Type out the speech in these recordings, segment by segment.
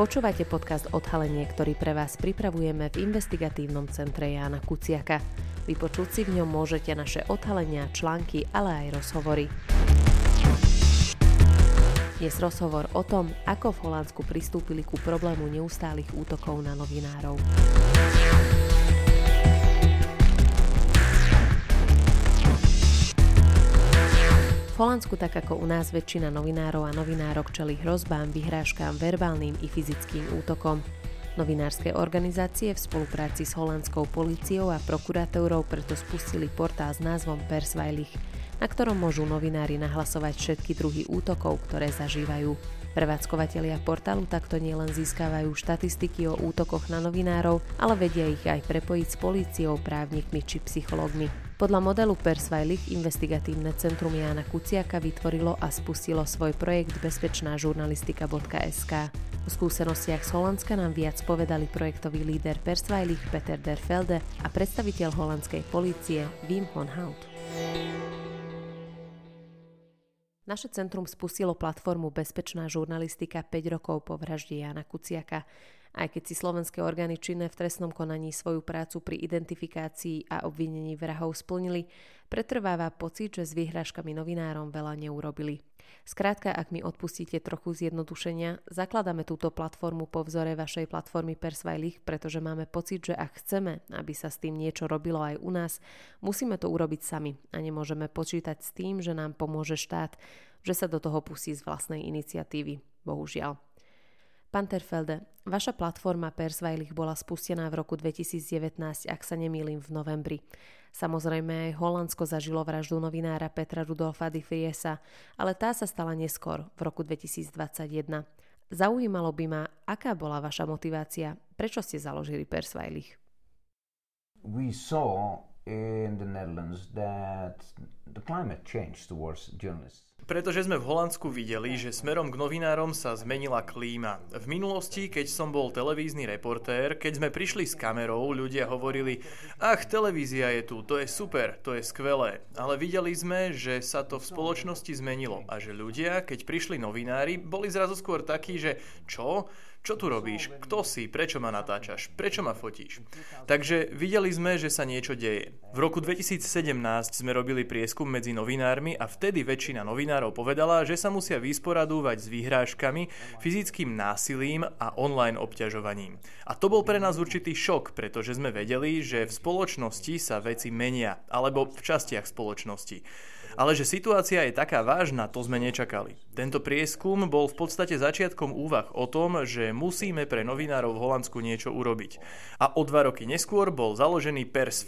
Počúvate podcast Odhalenie, ktorý pre vás pripravujeme v investigatívnom centre Jána Kuciaka. Vypočuť si v ňom môžete naše odhalenia, články, ale aj rozhovory. Dnes rozhovor o tom, ako v Holandsku pristúpili ku problému neustálych útokov na novinárov. Holandsku, tak ako u nás, väčšina novinárov a novinárok čeli hrozbám, vyhrážkám, verbálnym i fyzickým útokom. Novinárske organizácie v spolupráci s holandskou políciou a prokurátorou preto spustili portál s názvom Persveilich, na ktorom môžu novinári nahlasovať všetky druhy útokov, ktoré zažívajú. Prevádzkovateľia portálu takto nielen získavajú štatistiky o útokoch na novinárov, ale vedia ich aj prepojiť s políciou, právnikmi či psychológmi. Podľa modelu Persveilich investigatívne centrum Jána Kuciaka vytvorilo a spustilo svoj projekt bezpečná žurnalistika.sk. O skúsenostiach z Holandska nám viac povedali projektový líder Persveilich Peter der Felde a predstaviteľ holandskej polície Wim von Hout. Naše centrum spustilo platformu Bezpečná žurnalistika 5 rokov po vražde Jana Kuciaka. Aj keď si slovenské orgány činné v trestnom konaní svoju prácu pri identifikácii a obvinení vrahov splnili, pretrváva pocit, že s vyhrážkami novinárom veľa neurobili. Skrátka, ak mi odpustíte trochu zjednodušenia, zakladáme túto platformu po vzore vašej platformy Persveilich, pretože máme pocit, že ak chceme, aby sa s tým niečo robilo aj u nás, musíme to urobiť sami a nemôžeme počítať s tým, že nám pomôže štát, že sa do toho pustí z vlastnej iniciatívy. Bohužiaľ. Pán Terfelde, vaša platforma Persveilich bola spustená v roku 2019, ak sa nemýlim, v novembri. Samozrejme aj Holandsko zažilo vraždu novinára Petra Rudolfa Di Friesa, ale tá sa stala neskôr, v roku 2021. Zaujímalo by ma, aká bola vaša motivácia, prečo ste založili Persveilich? We saw in the Netherlands that the climate change towards journalists pretože sme v Holandsku videli, že smerom k novinárom sa zmenila klíma. V minulosti, keď som bol televízny reportér, keď sme prišli s kamerou, ľudia hovorili, ach, televízia je tu, to je super, to je skvelé. Ale videli sme, že sa to v spoločnosti zmenilo a že ľudia, keď prišli novinári, boli zrazu skôr takí, že čo? Čo tu robíš? Kto si? Prečo ma natáčaš? Prečo ma fotíš? Takže videli sme, že sa niečo deje. V roku 2017 sme robili prieskum medzi novinármi a vtedy väčšina novinárov povedala, že sa musia vysporadúvať s výhrážkami, fyzickým násilím a online obťažovaním. A to bol pre nás určitý šok, pretože sme vedeli, že v spoločnosti sa veci menia, alebo v častiach spoločnosti. Ale že situácia je taká vážna, to sme nečakali. Tento prieskum bol v podstate začiatkom úvah o tom, že musíme pre novinárov v Holandsku niečo urobiť. A o dva roky neskôr bol založený Pers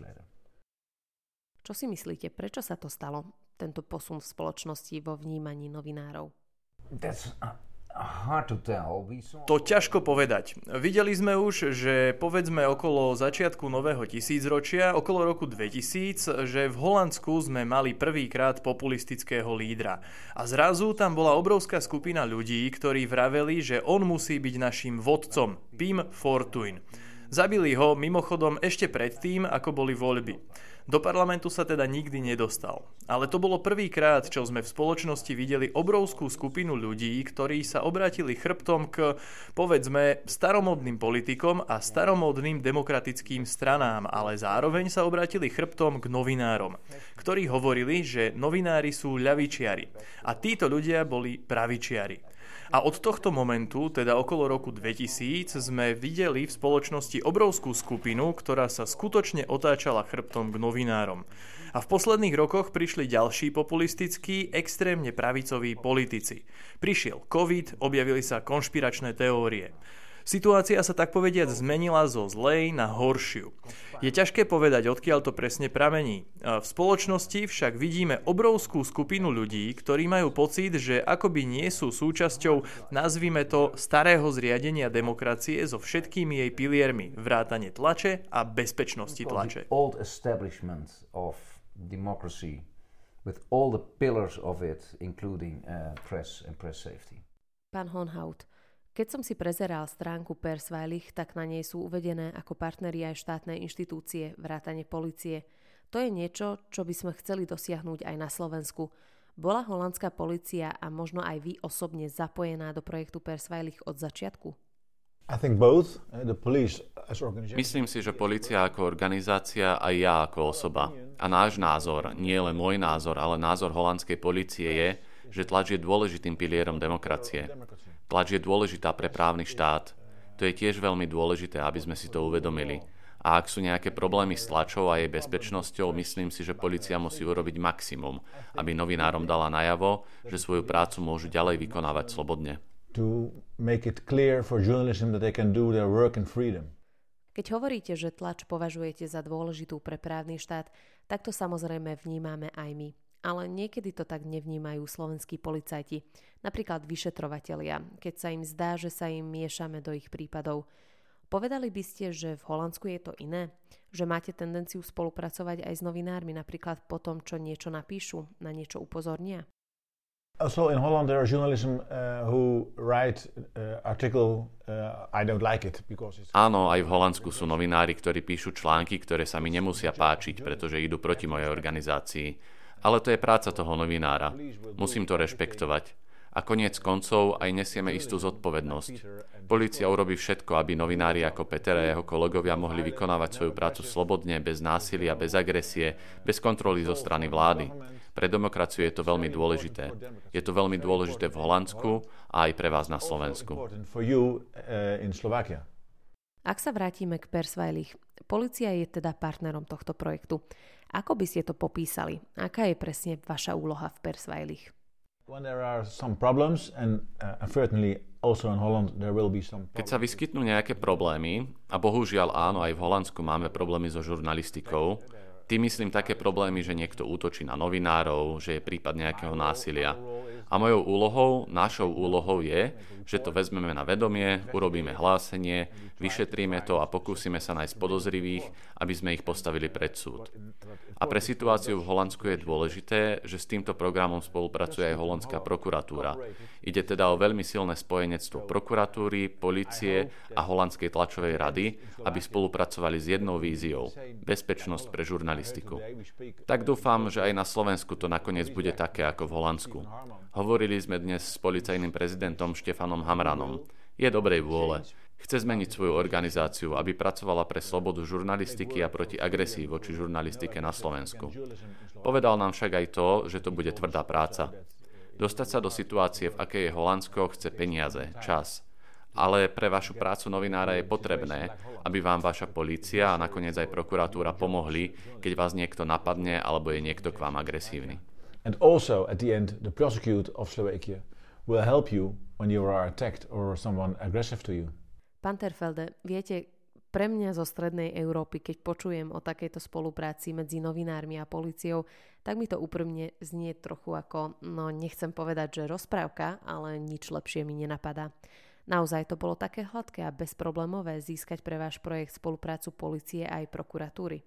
Veilig. Čo si myslíte, prečo sa to stalo, tento posun v spoločnosti vo vnímaní novinárov? That's, uh, to ťažko povedať. Videli sme už, že povedzme okolo začiatku nového tisícročia, okolo roku 2000, že v Holandsku sme mali prvýkrát populistického lídra. A zrazu tam bola obrovská skupina ľudí, ktorí vraveli, že on musí byť našim vodcom, Pim Fortuyn. Zabili ho mimochodom ešte predtým, ako boli voľby. Do parlamentu sa teda nikdy nedostal. Ale to bolo prvýkrát, čo sme v spoločnosti videli obrovskú skupinu ľudí, ktorí sa obrátili chrbtom k, povedzme, staromodným politikom a staromodným demokratickým stranám, ale zároveň sa obrátili chrbtom k novinárom, ktorí hovorili, že novinári sú ľavičiari a títo ľudia boli pravičiari. A od tohto momentu, teda okolo roku 2000, sme videli v spoločnosti obrovskú skupinu, ktorá sa skutočne otáčala chrbtom k novinárom. A v posledných rokoch prišli ďalší populistickí, extrémne pravicoví politici. Prišiel COVID, objavili sa konšpiračné teórie. Situácia sa tak povediať zmenila zo zlej na horšiu. Je ťažké povedať, odkiaľ to presne pramení. V spoločnosti však vidíme obrovskú skupinu ľudí, ktorí majú pocit, že akoby nie sú súčasťou, nazvime to, starého zriadenia demokracie so všetkými jej piliermi, vrátane tlače a bezpečnosti tlače. with all the pillars of it, including uh, press and press safety. Pán Honhout, keď som si prezeral stránku Persveilich, tak na nej sú uvedené ako partneri aj štátne inštitúcie, vrátane policie. To je niečo, čo by sme chceli dosiahnuť aj na Slovensku. Bola holandská policia a možno aj vy osobne zapojená do projektu Persveilich od začiatku? Uh, Myslím si, že policia ako organizácia a ja ako osoba. A náš názor, nie len môj názor, ale názor holandskej policie je, že tlač je dôležitým pilierom demokracie. Tlač je dôležitá pre právny štát. To je tiež veľmi dôležité, aby sme si to uvedomili. A ak sú nejaké problémy s tlačou a jej bezpečnosťou, myslím si, že policia musí urobiť maximum, aby novinárom dala najavo, že svoju prácu môžu ďalej vykonávať slobodne. Keď hovoríte, že tlač považujete za dôležitú pre právny štát, tak to samozrejme vnímame aj my. Ale niekedy to tak nevnímajú slovenskí policajti, napríklad vyšetrovatelia, keď sa im zdá, že sa im miešame do ich prípadov. Povedali by ste, že v Holandsku je to iné? Že máte tendenciu spolupracovať aj s novinármi napríklad po tom, čo niečo napíšu, na niečo upozornia? Also in Holland there are journalism uh, who write uh, article uh, I don't like it because it's... Áno, aj v Holandsku sú novinári, ktorí píšu články, ktoré sa mi nemusia páčiť, pretože idú proti mojej organizácii. Ale to je práca toho novinára. Musím to rešpektovať. A koniec koncov aj nesieme istú zodpovednosť. Polícia urobí všetko, aby novinári ako Peter a jeho kolegovia mohli vykonávať svoju prácu slobodne, bez násilia, bez agresie, bez kontroly zo strany vlády. Pre demokraciu je to veľmi dôležité. Je to veľmi dôležité v Holandsku a aj pre vás na Slovensku. Ak sa vrátime k Persveilich, policia je teda partnerom tohto projektu. Ako by ste to popísali? Aká je presne vaša úloha v Persveilich? Uh, Keď sa vyskytnú nejaké problémy, a bohužiaľ áno, aj v Holandsku máme problémy so žurnalistikou, tým myslím také problémy, že niekto útočí na novinárov, že je prípad nejakého násilia. A mojou úlohou, našou úlohou je, že to vezmeme na vedomie, urobíme hlásenie, vyšetríme to a pokúsime sa nájsť podozrivých, aby sme ich postavili pred súd. A pre situáciu v Holandsku je dôležité, že s týmto programom spolupracuje aj holandská prokuratúra. Ide teda o veľmi silné spojenectvo prokuratúry, policie a holandskej tlačovej rady, aby spolupracovali s jednou víziou – bezpečnosť pre žurnalistiku. Tak dúfam, že aj na Slovensku to nakoniec bude také ako v Holandsku. Hovorili sme dnes s policajným prezidentom Štefanom Hamranom. Je dobrej vôle. Chce zmeniť svoju organizáciu, aby pracovala pre slobodu žurnalistiky a proti agresii voči žurnalistike na Slovensku. Povedal nám však aj to, že to bude tvrdá práca. Dostať sa do situácie, v akej je Holandsko, chce peniaze, čas. Ale pre vašu prácu novinára je potrebné, aby vám vaša polícia a nakoniec aj prokuratúra pomohli, keď vás niekto napadne alebo je niekto k vám agresívny. And also at the end the prosecute of Slovakia will help you when you are attacked or someone aggressive to you. Pán Terfelde, viete, pre mňa zo Strednej Európy, keď počujem o takejto spolupráci medzi novinármi a policiou, tak mi to úprimne znie trochu ako, no nechcem povedať, že rozprávka, ale nič lepšie mi nenapadá. Naozaj to bolo také hladké a bezproblémové získať pre váš projekt spoluprácu policie aj prokuratúry.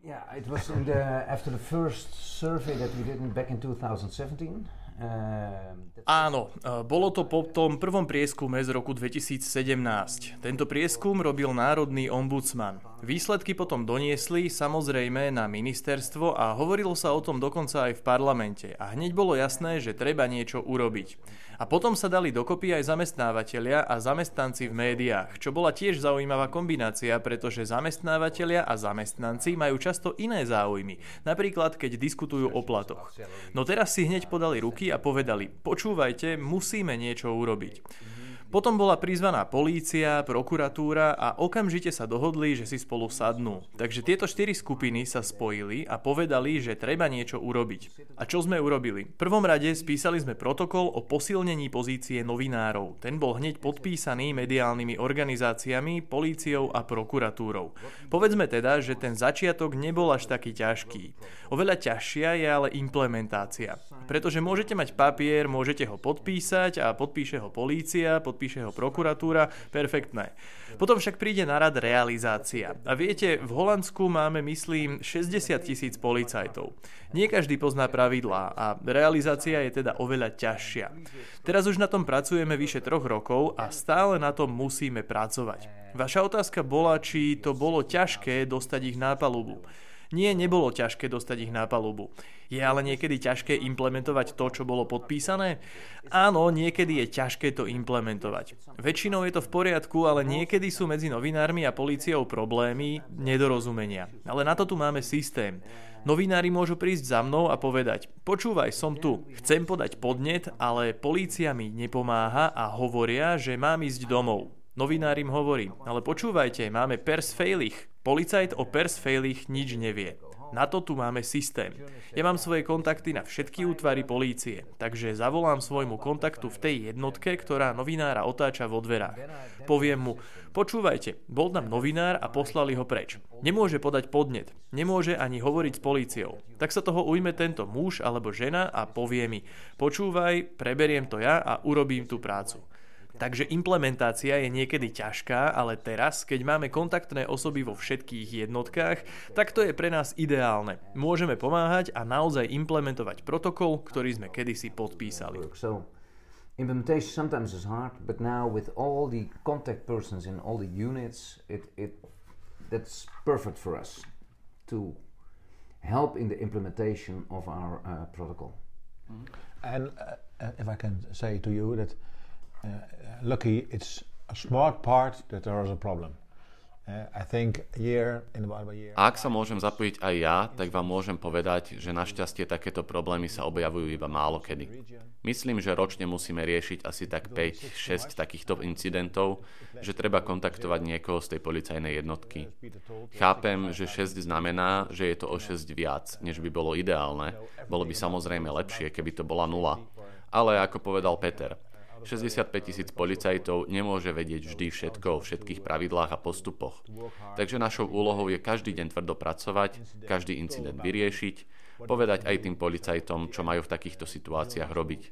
Yeah, it was in the, after the first survey that we did back in 2017. Ehm, Áno, e, bolo to po tom prvom prieskume z roku 2017. Tento prieskum robil Národný ombudsman. Výsledky potom doniesli samozrejme na ministerstvo a hovorilo sa o tom dokonca aj v parlamente. A hneď bolo jasné, že treba niečo urobiť. A potom sa dali dokopy aj zamestnávateľia a zamestnanci v médiách, čo bola tiež zaujímavá kombinácia, pretože zamestnávateľia a zamestnanci majú často iné záujmy, napríklad keď diskutujú o platoch. No teraz si hneď podali ruky a povedali, počúvajte, musíme niečo urobiť. Potom bola prizvaná polícia, prokuratúra a okamžite sa dohodli, že si spolu sadnú. Takže tieto štyri skupiny sa spojili a povedali, že treba niečo urobiť. A čo sme urobili? V prvom rade spísali sme protokol o posilnení pozície novinárov. Ten bol hneď podpísaný mediálnymi organizáciami, políciou a prokuratúrou. Povedzme teda, že ten začiatok nebol až taký ťažký. Oveľa ťažšia je ale implementácia. Pretože môžete mať papier, môžete ho podpísať a podpíše ho polícia, podpíše podpíše ho prokuratúra, perfektné. Potom však príde na rad realizácia. A viete, v Holandsku máme, myslím, 60 tisíc policajtov. Nie každý pozná pravidlá a realizácia je teda oveľa ťažšia. Teraz už na tom pracujeme vyše troch rokov a stále na tom musíme pracovať. Vaša otázka bola, či to bolo ťažké dostať ich na palubu. Nie, nebolo ťažké dostať ich na palubu. Je ale niekedy ťažké implementovať to, čo bolo podpísané? Áno, niekedy je ťažké to implementovať. Väčšinou je to v poriadku, ale niekedy sú medzi novinármi a políciou problémy, nedorozumenia. Ale na to tu máme systém. Novinári môžu prísť za mnou a povedať, počúvaj, som tu, chcem podať podnet, ale polícia mi nepomáha a hovoria, že mám ísť domov. Novinár im hovorí, ale počúvajte, máme pers failich. Policajt o pers failich nič nevie. Na to tu máme systém. Ja mám svoje kontakty na všetky útvary polície, takže zavolám svojmu kontaktu v tej jednotke, ktorá novinára otáča vo dverách. Poviem mu, počúvajte, bol tam novinár a poslali ho preč. Nemôže podať podnet, nemôže ani hovoriť s políciou. Tak sa toho ujme tento muž alebo žena a povie mi, počúvaj, preberiem to ja a urobím tú prácu. Takže implementácia je niekedy ťažká, ale teraz, keď máme kontaktné osoby vo všetkých jednotkách, tak to je pre nás ideálne. Môžeme pomáhať a naozaj implementovať protokol, ktorý sme kedysi podpísali. implementation sometimes is hard, but now with all the contact persons in all the units, it, it that's perfect for us to help in the implementation of our uh, protocol. And uh, if I can say to you that uh, lucky it's a smart part that there is a problem. Uh, ak sa môžem zapojiť aj ja, tak vám môžem povedať, že našťastie takéto problémy sa objavujú iba málo kedy. Myslím, že ročne musíme riešiť asi tak 5-6 takýchto incidentov, že treba kontaktovať niekoho z tej policajnej jednotky. Chápem, že 6 znamená, že je to o 6 viac, než by bolo ideálne. Bolo by samozrejme lepšie, keby to bola nula. Ale ako povedal Peter, 65 tisíc policajtov nemôže vedieť vždy všetko o všetkých pravidlách a postupoch. Takže našou úlohou je každý deň tvrdo pracovať, každý incident vyriešiť, povedať aj tým policajtom, čo majú v takýchto situáciách robiť.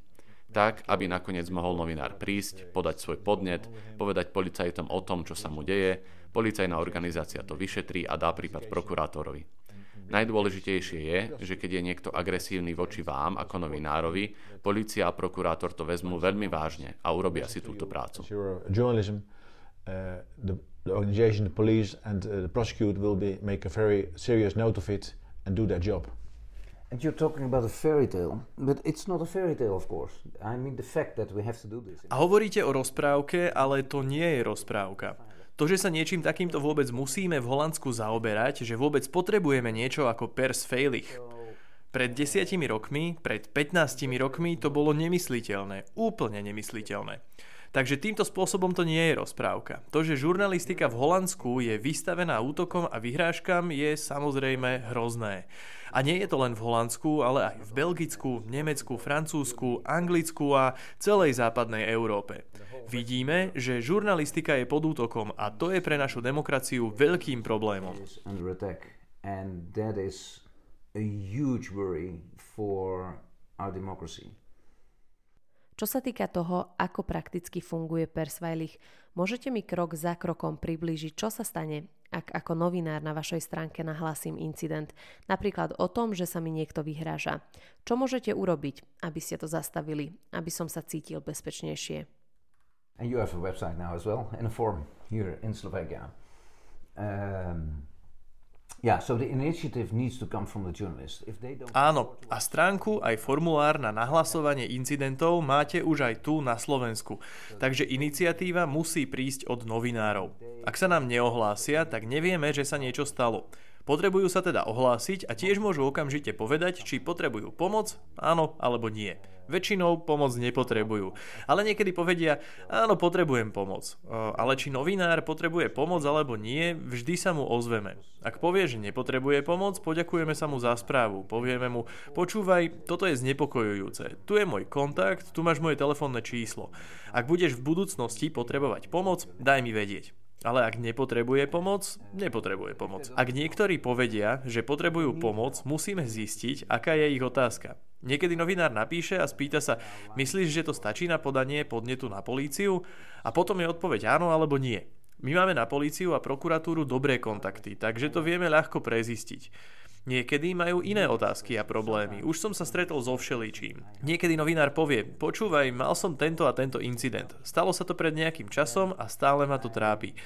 Tak, aby nakoniec mohol novinár prísť, podať svoj podnet, povedať policajtom o tom, čo sa mu deje, policajná organizácia to vyšetrí a dá prípad prokurátorovi. Najdôležitejšie je, že keď je niekto agresívny voči vám ako novinárovi, policia a prokurátor to vezmú veľmi vážne a urobia si túto prácu. The, the organization, the police and uh, the prosecute will be, make a very serious note of it and do their job. And you're talking about a fairy tale, but it's not a fairy tale, of course. I mean the fact that we have to do this. A hovoríte o rozprávke, ale to nie je rozprávka. To, že sa niečím takýmto vôbec musíme v Holandsku zaoberať, že vôbec potrebujeme niečo ako pers feilich. Pred desiatimi rokmi, pred 15 rokmi to bolo nemysliteľné, úplne nemysliteľné. Takže týmto spôsobom to nie je rozprávka. To, že žurnalistika v Holandsku je vystavená útokom a vyhrážkam je samozrejme hrozné. A nie je to len v Holandsku, ale aj v Belgicku, Nemecku, Francúzsku, Anglicku a celej západnej Európe. Vidíme, že žurnalistika je pod útokom a to je pre našu demokraciu veľkým problémom. Čo sa týka toho, ako prakticky funguje Persveilich, môžete mi krok za krokom priblížiť, čo sa stane, ak ako novinár na vašej stránke nahlásim incident, napríklad o tom, že sa mi niekto vyhráža. Čo môžete urobiť, aby ste to zastavili, aby som sa cítil bezpečnejšie? And you have a website now as well and a forum here in Slovakia. Um, Áno, a stránku aj formulár na nahlasovanie incidentov máte už aj tu na Slovensku. Takže iniciatíva musí prísť od novinárov. Ak sa nám neohlásia, tak nevieme, že sa niečo stalo. Potrebujú sa teda ohlásiť a tiež môžu okamžite povedať, či potrebujú pomoc, áno alebo nie. Väčšinou pomoc nepotrebujú. Ale niekedy povedia, áno, potrebujem pomoc. Ale či novinár potrebuje pomoc alebo nie, vždy sa mu ozveme. Ak povie, že nepotrebuje pomoc, poďakujeme sa mu za správu. Povieme mu, počúvaj, toto je znepokojujúce. Tu je môj kontakt, tu máš moje telefónne číslo. Ak budeš v budúcnosti potrebovať pomoc, daj mi vedieť. Ale ak nepotrebuje pomoc, nepotrebuje pomoc. Ak niektorí povedia, že potrebujú pomoc, musíme zistiť, aká je ich otázka. Niekedy novinár napíše a spýta sa, myslíš, že to stačí na podanie podnetu na políciu? A potom je odpoveď áno alebo nie. My máme na políciu a prokuratúru dobré kontakty, takže to vieme ľahko prezistiť. Niekedy majú iné otázky a problémy. Už som sa stretol so všeličím. Niekedy novinár povie, počúvaj, mal som tento a tento incident. Stalo sa to pred nejakým časom a stále ma to trápi.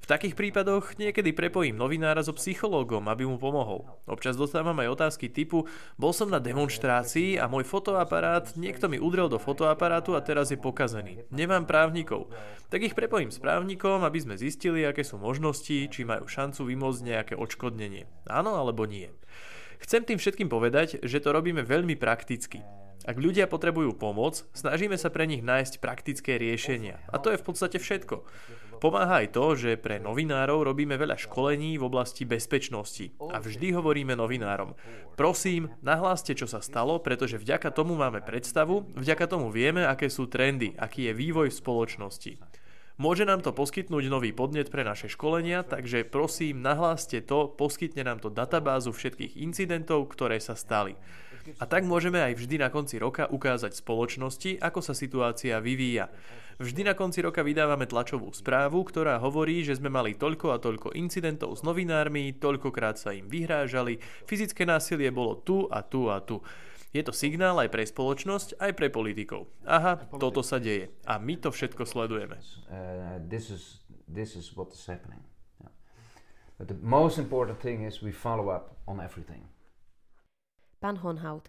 V takých prípadoch niekedy prepojím novinára so psychológom, aby mu pomohol. Občas dostávam aj otázky typu bol som na demonstrácii a môj fotoaparát, niekto mi udrel do fotoaparátu a teraz je pokazený. Nemám právnikov. Tak ich prepojím s právnikom, aby sme zistili, aké sú možnosti, či majú šancu vymôcť nejaké odškodnenie. Áno alebo nie. Chcem tým všetkým povedať, že to robíme veľmi prakticky. Ak ľudia potrebujú pomoc, snažíme sa pre nich nájsť praktické riešenia. A to je v podstate všetko. Pomáha aj to, že pre novinárov robíme veľa školení v oblasti bezpečnosti a vždy hovoríme novinárom. Prosím, nahláste, čo sa stalo, pretože vďaka tomu máme predstavu, vďaka tomu vieme, aké sú trendy, aký je vývoj v spoločnosti. Môže nám to poskytnúť nový podnet pre naše školenia, takže prosím, nahláste to, poskytne nám to databázu všetkých incidentov, ktoré sa stali. A tak môžeme aj vždy na konci roka ukázať spoločnosti, ako sa situácia vyvíja. Vždy na konci roka vydávame tlačovú správu, ktorá hovorí, že sme mali toľko a toľko incidentov s novinármi, toľkokrát sa im vyhrážali, fyzické násilie bolo tu a tu a tu. Je to signál aj pre spoločnosť, aj pre politikov. Aha, toto sa deje. A my to všetko sledujeme. Uh, this is, this is what is happening. Yeah. But the most important thing is we follow up on everything. Pán Honhout,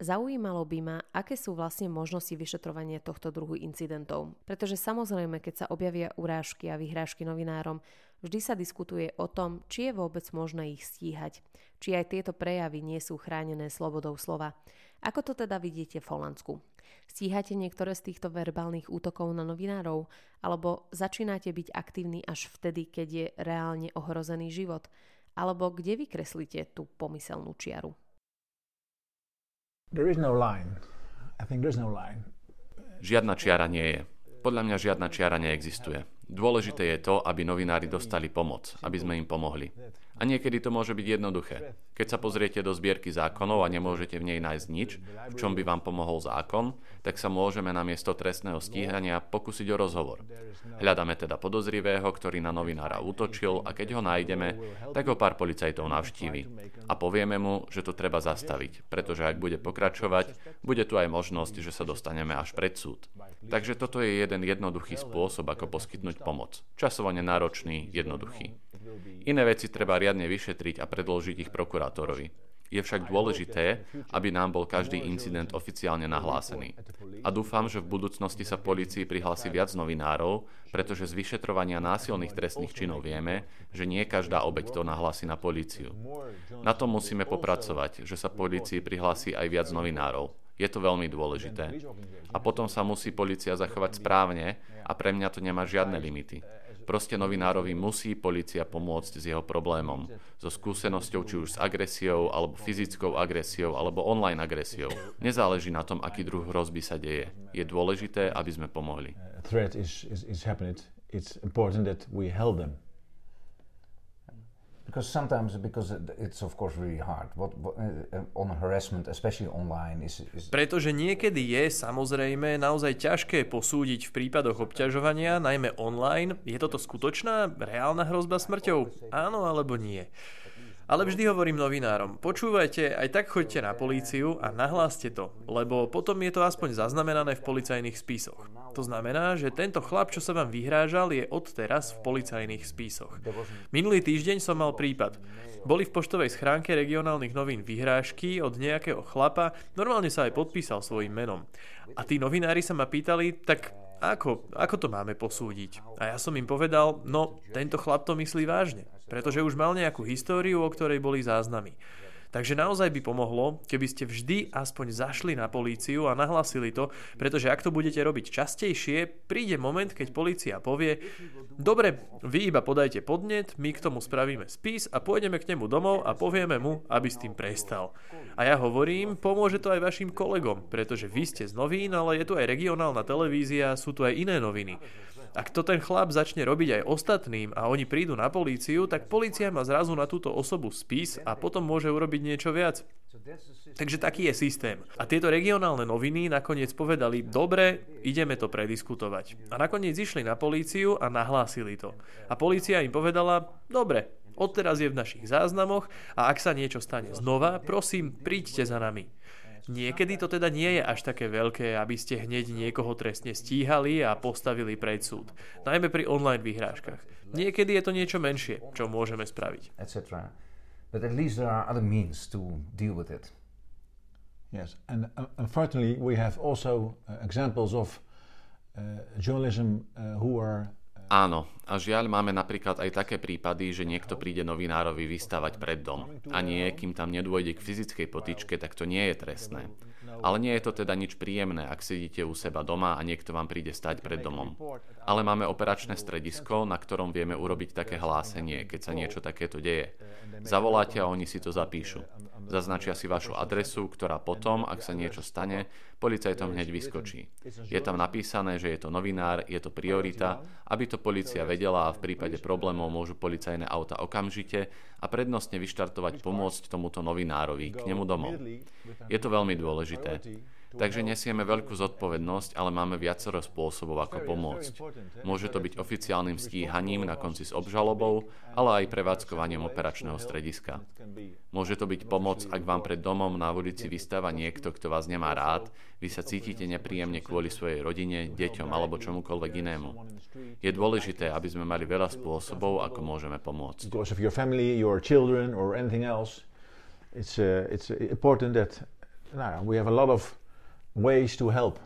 zaujímalo by ma, aké sú vlastne možnosti vyšetrovania tohto druhu incidentov. Pretože samozrejme, keď sa objavia urážky a vyhrážky novinárom, vždy sa diskutuje o tom, či je vôbec možné ich stíhať. Či aj tieto prejavy nie sú chránené slobodou slova. Ako to teda vidíte v Holandsku? Stíhate niektoré z týchto verbálnych útokov na novinárov? Alebo začínate byť aktívni až vtedy, keď je reálne ohrozený život? Alebo kde vykreslíte tú pomyselnú čiaru? There is no line. I think there's no line. Žiadna čiara nie je. Podľa mňa žiadna čiara neexistuje. Dôležité je to, aby novinári dostali pomoc, aby sme im pomohli. A niekedy to môže byť jednoduché. Keď sa pozriete do zbierky zákonov a nemôžete v nej nájsť nič, v čom by vám pomohol zákon, tak sa môžeme na miesto trestného stíhania pokúsiť o rozhovor. Hľadáme teda podozrivého, ktorý na novinára útočil a keď ho nájdeme, tak ho pár policajtov navštívi. A povieme mu, že to treba zastaviť, pretože ak bude pokračovať, bude tu aj možnosť, že sa dostaneme až pred súd. Takže toto je jeden jednoduchý spôsob, ako poskytnúť pomoc. Časovane náročný, jednoduchý. Iné veci treba riadne vyšetriť a predložiť ich prokurátorovi. Je však dôležité, aby nám bol každý incident oficiálne nahlásený. A dúfam, že v budúcnosti sa policii prihlási viac novinárov, pretože z vyšetrovania násilných trestných činov vieme, že nie každá obeď to nahlási na políciu. Na tom musíme popracovať, že sa policii prihlási aj viac novinárov. Je to veľmi dôležité. A potom sa musí policia zachovať správne a pre mňa to nemá žiadne limity. Proste novinárovi musí policia pomôcť s jeho problémom, so skúsenosťou či už s agresiou, alebo fyzickou agresiou, alebo online agresiou. Nezáleží na tom, aký druh hrozby sa deje. Je dôležité, aby sme pomohli. It's important that we help them because sometimes because it's of course really hard. What, what uh, on harassment especially online is, is pretože niekedy je samozrejme naozaj ťažké posúdiť v prípadoch obťažovania najmä online. Je toto skutočná reálna hrozba smrťou? Áno alebo nie? Ale vždy hovorím novinárom, počúvajte, aj tak choďte na políciu a nahláste to, lebo potom je to aspoň zaznamenané v policajných spisoch. To znamená, že tento chlap, čo sa vám vyhrážal, je odteraz v policajných spisoch. Minulý týždeň som mal prípad. Boli v poštovej schránke regionálnych novín vyhrážky od nejakého chlapa, normálne sa aj podpísal svojim menom. A tí novinári sa ma pýtali, tak ako, ako to máme posúdiť? A ja som im povedal, no tento chlap to myslí vážne pretože už mal nejakú históriu, o ktorej boli záznamy. Takže naozaj by pomohlo, keby ste vždy aspoň zašli na políciu a nahlasili to, pretože ak to budete robiť častejšie, príde moment, keď polícia povie, dobre, vy iba podajte podnet, my k tomu spravíme spis a pôjdeme k nemu domov a povieme mu, aby s tým prestal. A ja hovorím, pomôže to aj vašim kolegom, pretože vy ste z novín, ale je tu aj regionálna televízia, sú tu aj iné noviny. Ak to ten chlap začne robiť aj ostatným a oni prídu na políciu, tak polícia má zrazu na túto osobu spis a potom môže urobiť niečo viac. Takže taký je systém. A tieto regionálne noviny nakoniec povedali, dobre, ideme to prediskutovať. A nakoniec išli na políciu a nahlásili to. A polícia im povedala, dobre, odteraz je v našich záznamoch a ak sa niečo stane znova, prosím, príďte za nami. Niekedy to teda nie je až také veľké, aby ste hneď niekoho trestne stíhali a postavili pred súd. Najmä pri online vyhrážkach. Niekedy je to niečo menšie, čo môžeme spraviť. Etc. But at least there are other means to deal with it. Yes, and uh, unfortunately we have also uh, examples of uh, journalism uh, who are Áno, a žiaľ máme napríklad aj také prípady, že niekto príde novinárovi vystávať pred dom. A nie, kým tam nedôjde k fyzickej potičke, tak to nie je trestné. Ale nie je to teda nič príjemné, ak sedíte u seba doma a niekto vám príde stať pred domom. Ale máme operačné stredisko, na ktorom vieme urobiť také hlásenie, keď sa niečo takéto deje. Zavoláte a oni si to zapíšu. Zaznačia si vašu adresu, ktorá potom, ak sa niečo stane, policajtom hneď vyskočí. Je tam napísané, že je to novinár, je to priorita, aby to policia vedela a v prípade problémov môžu policajné auta okamžite a prednostne vyštartovať pomôcť tomuto novinárovi k nemu domov. Je to veľmi dôležité. Takže nesieme veľkú zodpovednosť, ale máme viacero spôsobov, ako pomôcť. Môže to byť oficiálnym stíhaním na konci s obžalobou, ale aj prevádzkovaním operačného strediska. Môže to byť pomoc, ak vám pred domom na ulici vystáva niekto, kto vás nemá rád, vy sa cítite nepríjemne kvôli svojej rodine, deťom alebo čomukoľvek inému. Je dôležité, aby sme mali veľa spôsobov, ako môžeme pomôcť. It's, uh, it's important that we have a lot of ways to help.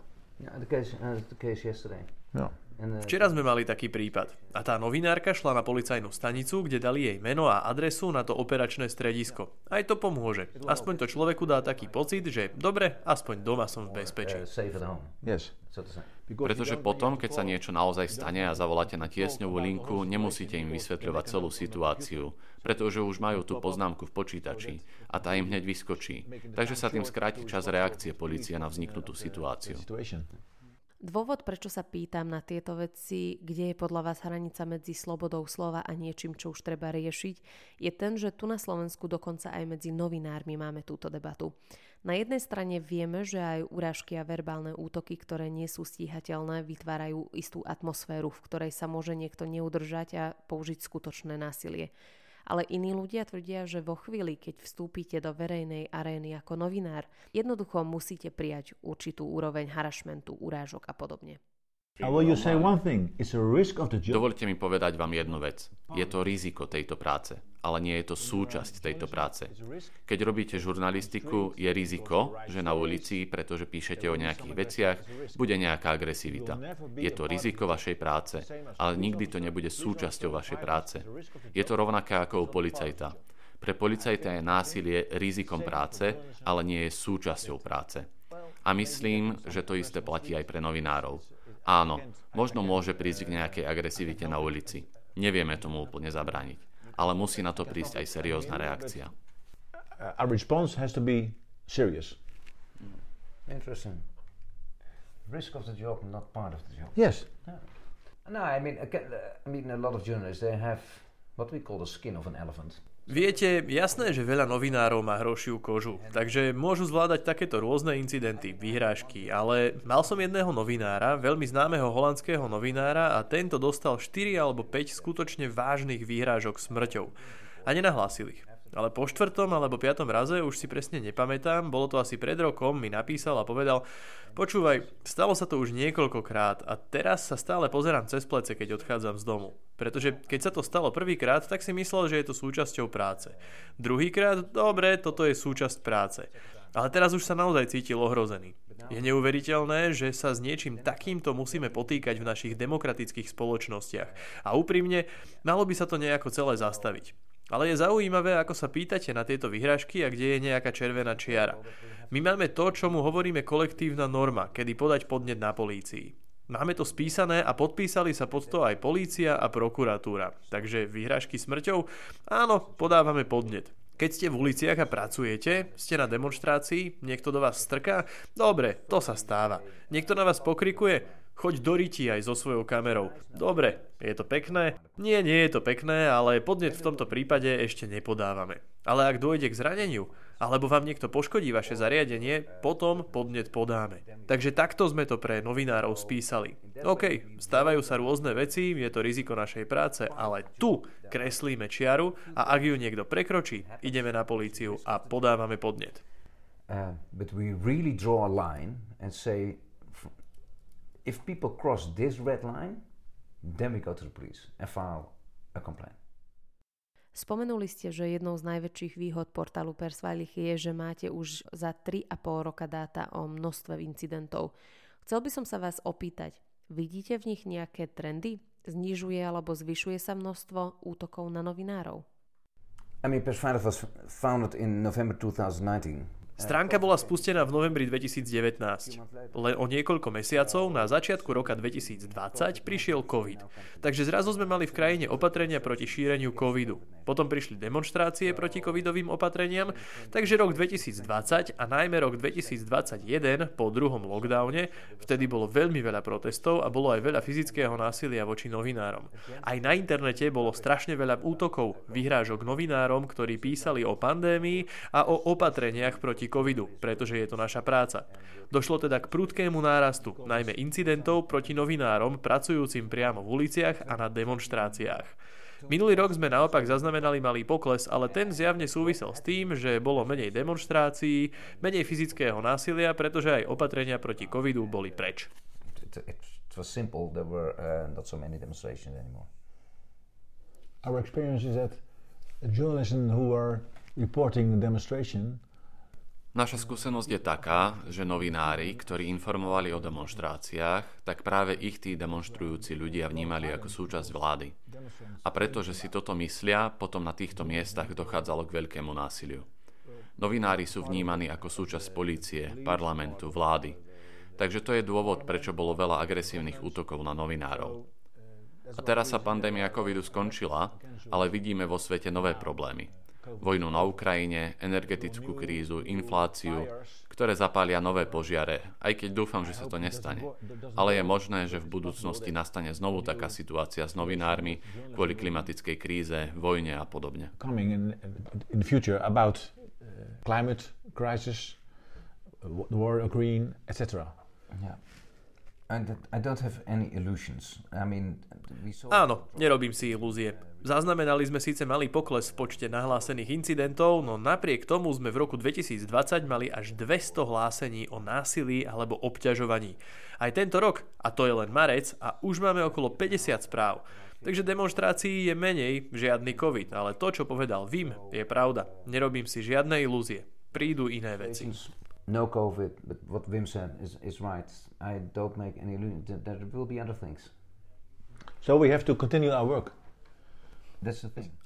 Yeah, the case, uh, the case yesterday. No. Včera sme mali taký prípad a tá novinárka šla na policajnú stanicu, kde dali jej meno a adresu na to operačné stredisko. Aj to pomôže. Aspoň to človeku dá taký pocit, že dobre, aspoň doma som v bezpečí. Yes. Pretože potom, keď sa niečo naozaj stane a zavoláte na tiesňovú linku, nemusíte im vysvetľovať celú situáciu, pretože už majú tú poznámku v počítači a tá im hneď vyskočí. Takže sa tým skráti čas reakcie policie na vzniknutú situáciu. Dôvod, prečo sa pýtam na tieto veci, kde je podľa vás hranica medzi slobodou slova a niečím, čo už treba riešiť, je ten, že tu na Slovensku dokonca aj medzi novinármi máme túto debatu. Na jednej strane vieme, že aj urážky a verbálne útoky, ktoré nie sú stíhateľné, vytvárajú istú atmosféru, v ktorej sa môže niekto neudržať a použiť skutočné násilie ale iní ľudia tvrdia, že vo chvíli, keď vstúpite do verejnej arény ako novinár, jednoducho musíte prijať určitú úroveň harašmentu, urážok a podobne. Dovolte mi povedať vám jednu vec. Je to riziko tejto práce, ale nie je to súčasť tejto práce. Keď robíte žurnalistiku, je riziko, že na ulici, pretože píšete o nejakých veciach, bude nejaká agresivita. Je to riziko vašej práce, ale nikdy to nebude súčasťou vašej práce. Je to rovnaké ako u policajta. Pre policajta je násilie rizikom práce, ale nie je súčasťou práce. A myslím, že to isté platí aj pre novinárov. Áno, možno môže prísť k nejakej agresivite na ulici. Nevieme tomu úplne zabrániť. Ale musí na to prísť aj seriózna reakcia. Our response has to be serious. Interesting. Risk of the job, not part of the job. Yes. Yeah. No, I mean, I mean, a lot of journalists they have what we call the skin of an elephant. Viete, jasné, že veľa novinárov má hrošiu kožu, takže môžu zvládať takéto rôzne incidenty, vyhrážky, ale mal som jedného novinára, veľmi známeho holandského novinára a tento dostal 4 alebo 5 skutočne vážnych výhrážok smrťou a nenahlásil ich. Ale po štvrtom alebo piatom raze, už si presne nepamätám, bolo to asi pred rokom, mi napísal a povedal, počúvaj, stalo sa to už niekoľkokrát a teraz sa stále pozerám cez plece, keď odchádzam z domu. Pretože keď sa to stalo prvýkrát, tak si myslel, že je to súčasťou práce. Druhýkrát, dobre, toto je súčasť práce. Ale teraz už sa naozaj cítil ohrozený. Je neuveriteľné, že sa s niečím takýmto musíme potýkať v našich demokratických spoločnostiach. A úprimne, malo by sa to nejako celé zastaviť. Ale je zaujímavé, ako sa pýtate na tieto vyhražky a kde je nejaká červená čiara. My máme to, čomu hovoríme kolektívna norma, kedy podať podnet na polícii. Máme to spísané a podpísali sa pod to aj polícia a prokuratúra. Takže vyhražky smrťou? Áno, podávame podnet. Keď ste v uliciach a pracujete, ste na demonstrácii, niekto do vás strká, dobre, to sa stáva. Niekto na vás pokrikuje, Choď do riti aj so svojou kamerou. Dobre, je to pekné? Nie, nie je to pekné, ale podnet v tomto prípade ešte nepodávame. Ale ak dôjde k zraneniu, alebo vám niekto poškodí vaše zariadenie, potom podnet podáme. Takže takto sme to pre novinárov spísali. OK, stávajú sa rôzne veci, je to riziko našej práce, ale tu kreslíme čiaru a ak ju niekto prekročí, ideme na políciu a podávame podnet. Uh, but we really draw a line and say if people cross this red line, then we go to the police and file a complaint. Spomenuli ste, že jednou z najväčších výhod portálu Persvajlich je, že máte už za 3,5 roka dáta o množstve incidentov. Chcel by som sa vás opýtať, vidíte v nich nejaké trendy? Znižuje alebo zvyšuje sa množstvo útokov na novinárov? I mean, Persveilig was founded in November 2019. Stránka bola spustená v novembri 2019. Len o niekoľko mesiacov na začiatku roka 2020 prišiel COVID. Takže zrazu sme mali v krajine opatrenia proti šíreniu COVIDu. Potom prišli demonstrácie proti covidovým opatreniam, takže rok 2020 a najmä rok 2021 po druhom lockdowne, vtedy bolo veľmi veľa protestov a bolo aj veľa fyzického násilia voči novinárom. Aj na internete bolo strašne veľa útokov, vyhrážok novinárom, ktorí písali o pandémii a o opatreniach proti proti covidu, pretože je to naša práca. Došlo teda k prudkému nárastu, najmä incidentov proti novinárom pracujúcim priamo v uliciach a na demonstráciách. Minulý rok sme naopak zaznamenali malý pokles, ale ten zjavne súvisel s tým, že bolo menej demonstrácií, menej fyzického násilia, pretože aj opatrenia proti covidu boli preč. It was simple, there were uh, not so many demonstrations anymore. Our experience is that journalists who are reporting the demonstration Naša skúsenosť je taká, že novinári, ktorí informovali o demonstráciách, tak práve ich tí demonstrujúci ľudia vnímali ako súčasť vlády. A pretože si toto myslia, potom na týchto miestach dochádzalo k veľkému násiliu. Novinári sú vnímaní ako súčasť polície, parlamentu, vlády. Takže to je dôvod, prečo bolo veľa agresívnych útokov na novinárov. A teraz sa pandémia covidu skončila, ale vidíme vo svete nové problémy vojnu na Ukrajine, energetickú krízu, infláciu, ktoré zapália nové požiare, aj keď dúfam, že sa to nestane. Ale je možné, že v budúcnosti nastane znovu taká situácia s novinármi kvôli klimatickej kríze, vojne a podobne. climate crisis, war Ukraine, etc. Yeah. I don't have any illusions. I mean, we saw... Áno, nerobím si ilúzie. Zaznamenali sme síce malý pokles v počte nahlásených incidentov, no napriek tomu sme v roku 2020 mali až 200 hlásení o násilí alebo obťažovaní. Aj tento rok, a to je len marec, a už máme okolo 50 správ. Takže demonstrácií je menej, žiadny COVID, ale to, čo povedal Vim, je pravda. Nerobím si žiadne ilúzie. Prídu iné veci no COVID, but what Wim said is, is right. I don't make any illusion that there will be other things. So we have to continue our work.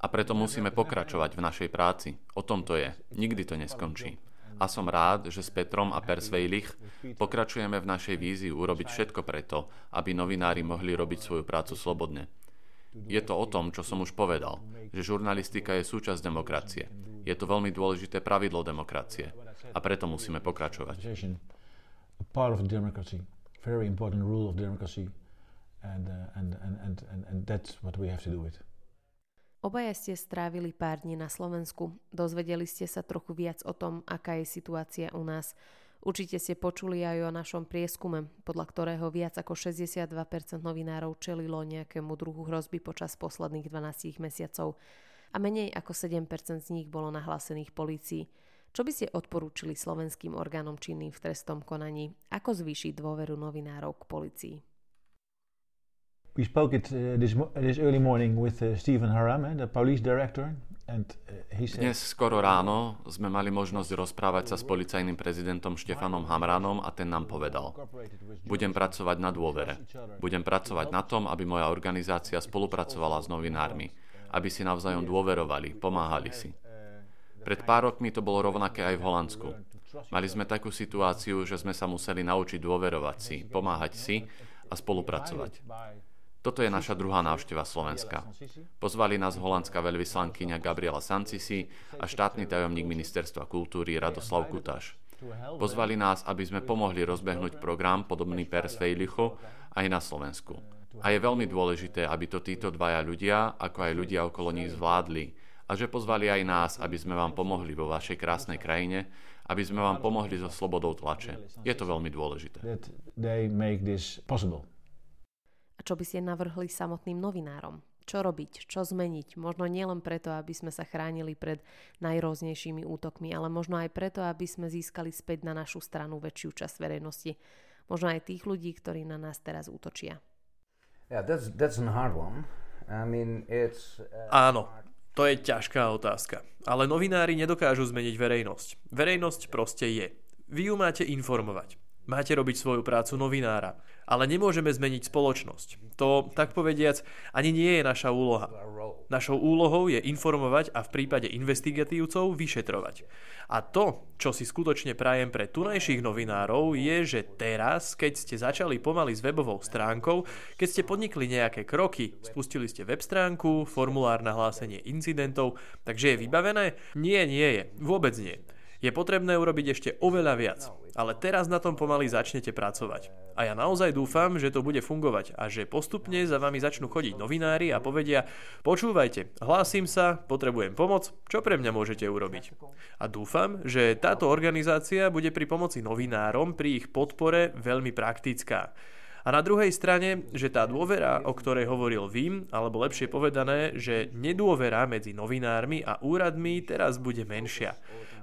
A preto musíme pokračovať v našej práci. O tom to je. Nikdy to neskončí. A som rád, že s Petrom a Persvejlich pokračujeme v našej vízii urobiť všetko preto, aby novinári mohli robiť svoju prácu slobodne. Je to o tom, čo som už povedal, že žurnalistika je súčasť demokracie. Je to veľmi dôležité pravidlo demokracie. A preto musíme pokračovať. Part of democracy, very important rule of democracy and, uh, and, and, and, and, that's what we have to do it. Obaja ste strávili pár dní na Slovensku. Dozvedeli ste sa trochu viac o tom, aká je situácia u nás. Určite ste počuli aj o našom prieskume, podľa ktorého viac ako 62% novinárov čelilo nejakému druhu hrozby počas posledných 12 mesiacov a menej ako 7% z nich bolo nahlásených polícii. Čo by ste odporúčili slovenským orgánom činným v trestnom konaní? Ako zvýšiť dôveru novinárov k policii? We spoke it uh, this, this early morning with uh, Stephen Haram, uh, the police director, uh. Dnes skoro ráno sme mali možnosť rozprávať sa s policajným prezidentom Štefanom Hamranom a ten nám povedal Budem pracovať na dôvere. Budem pracovať na tom, aby moja organizácia spolupracovala s novinármi, aby si navzájom dôverovali, pomáhali si. Pred pár rokmi to bolo rovnaké aj v Holandsku. Mali sme takú situáciu, že sme sa museli naučiť dôverovať si, pomáhať si a spolupracovať. Toto je naša druhá návšteva Slovenska. Pozvali nás holandská veľvyslankyňa Gabriela Sancisi a štátny tajomník ministerstva kultúry Radoslav Kutáš. Pozvali nás, aby sme pomohli rozbehnúť program podobný Persvejlichu aj na Slovensku. A je veľmi dôležité, aby to títo dvaja ľudia, ako aj ľudia okolo nich zvládli. A že pozvali aj nás, aby sme vám pomohli vo vašej krásnej krajine, aby sme vám pomohli so slobodou tlače. Je to veľmi dôležité. Čo by ste navrhli samotným novinárom? Čo robiť? Čo zmeniť? Možno nielen preto, aby sme sa chránili pred najrôznejšími útokmi, ale možno aj preto, aby sme získali späť na našu stranu väčšiu časť verejnosti. Možno aj tých ľudí, ktorí na nás teraz útočia. Yeah, that's, that's a hard one. I mean, it's, uh, Áno, to je ťažká otázka. Ale novinári nedokážu zmeniť verejnosť. Verejnosť proste je. Vy ju máte informovať. Máte robiť svoju prácu novinára. Ale nemôžeme zmeniť spoločnosť. To, tak povediac, ani nie je naša úloha. Našou úlohou je informovať a v prípade investigatívcov vyšetrovať. A to, čo si skutočne prajem pre tunajších novinárov, je, že teraz, keď ste začali pomaly s webovou stránkou, keď ste podnikli nejaké kroky, spustili ste web stránku, formulár na hlásenie incidentov, takže je vybavené? Nie, nie je. Vôbec nie. Je potrebné urobiť ešte oveľa viac. Ale teraz na tom pomaly začnete pracovať. A ja naozaj dúfam, že to bude fungovať a že postupne za vami začnú chodiť novinári a povedia počúvajte, hlásim sa, potrebujem pomoc, čo pre mňa môžete urobiť. A dúfam, že táto organizácia bude pri pomoci novinárom pri ich podpore veľmi praktická. A na druhej strane, že tá dôvera, o ktorej hovoril Vím, alebo lepšie povedané, že nedôvera medzi novinármi a úradmi teraz bude menšia.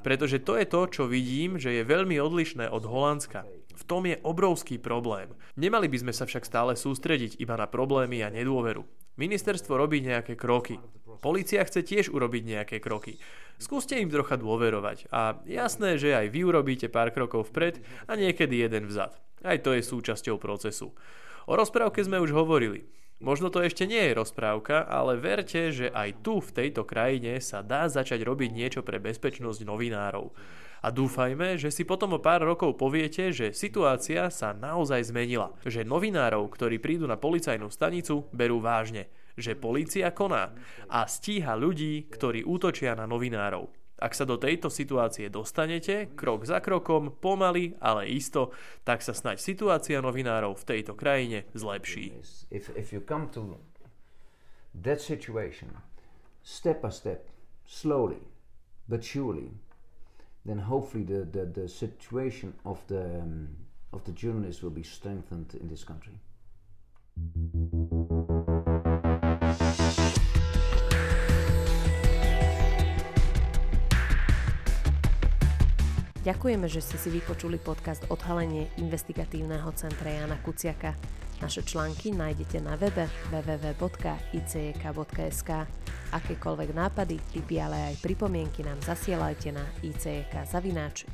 Pretože to je to, čo vidím, že je veľmi odlišné od Holandska. V tom je obrovský problém. Nemali by sme sa však stále sústrediť iba na problémy a nedôveru. Ministerstvo robí nejaké kroky. Polícia chce tiež urobiť nejaké kroky. Skúste im trocha dôverovať a jasné, že aj vy urobíte pár krokov vpred a niekedy jeden vzad. Aj to je súčasťou procesu. O rozprávke sme už hovorili. Možno to ešte nie je rozprávka, ale verte, že aj tu v tejto krajine sa dá začať robiť niečo pre bezpečnosť novinárov. A dúfajme, že si potom o pár rokov poviete, že situácia sa naozaj zmenila. Že novinárov, ktorí prídu na policajnú stanicu, berú vážne. Že polícia koná a stíha ľudí, ktorí útočia na novinárov. Ak sa do tejto situácie dostanete, krok za krokom, pomaly, ale isto, tak sa snať situácia novinárov v tejto krajine zlepší. If, if you come to that situation, step by step, slowly, but surely, then hopefully the, the, the situation of the, um, of the journalists will be strengthened in this country. Ďakujeme, že ste si vypočuli podcast Odhalenie investigatívneho centra Jana Kuciaka. Naše články nájdete na webe www.icek.sk. Akékoľvek nápady, tipy, ale aj pripomienky nám zasielajte na icek.icek.sk.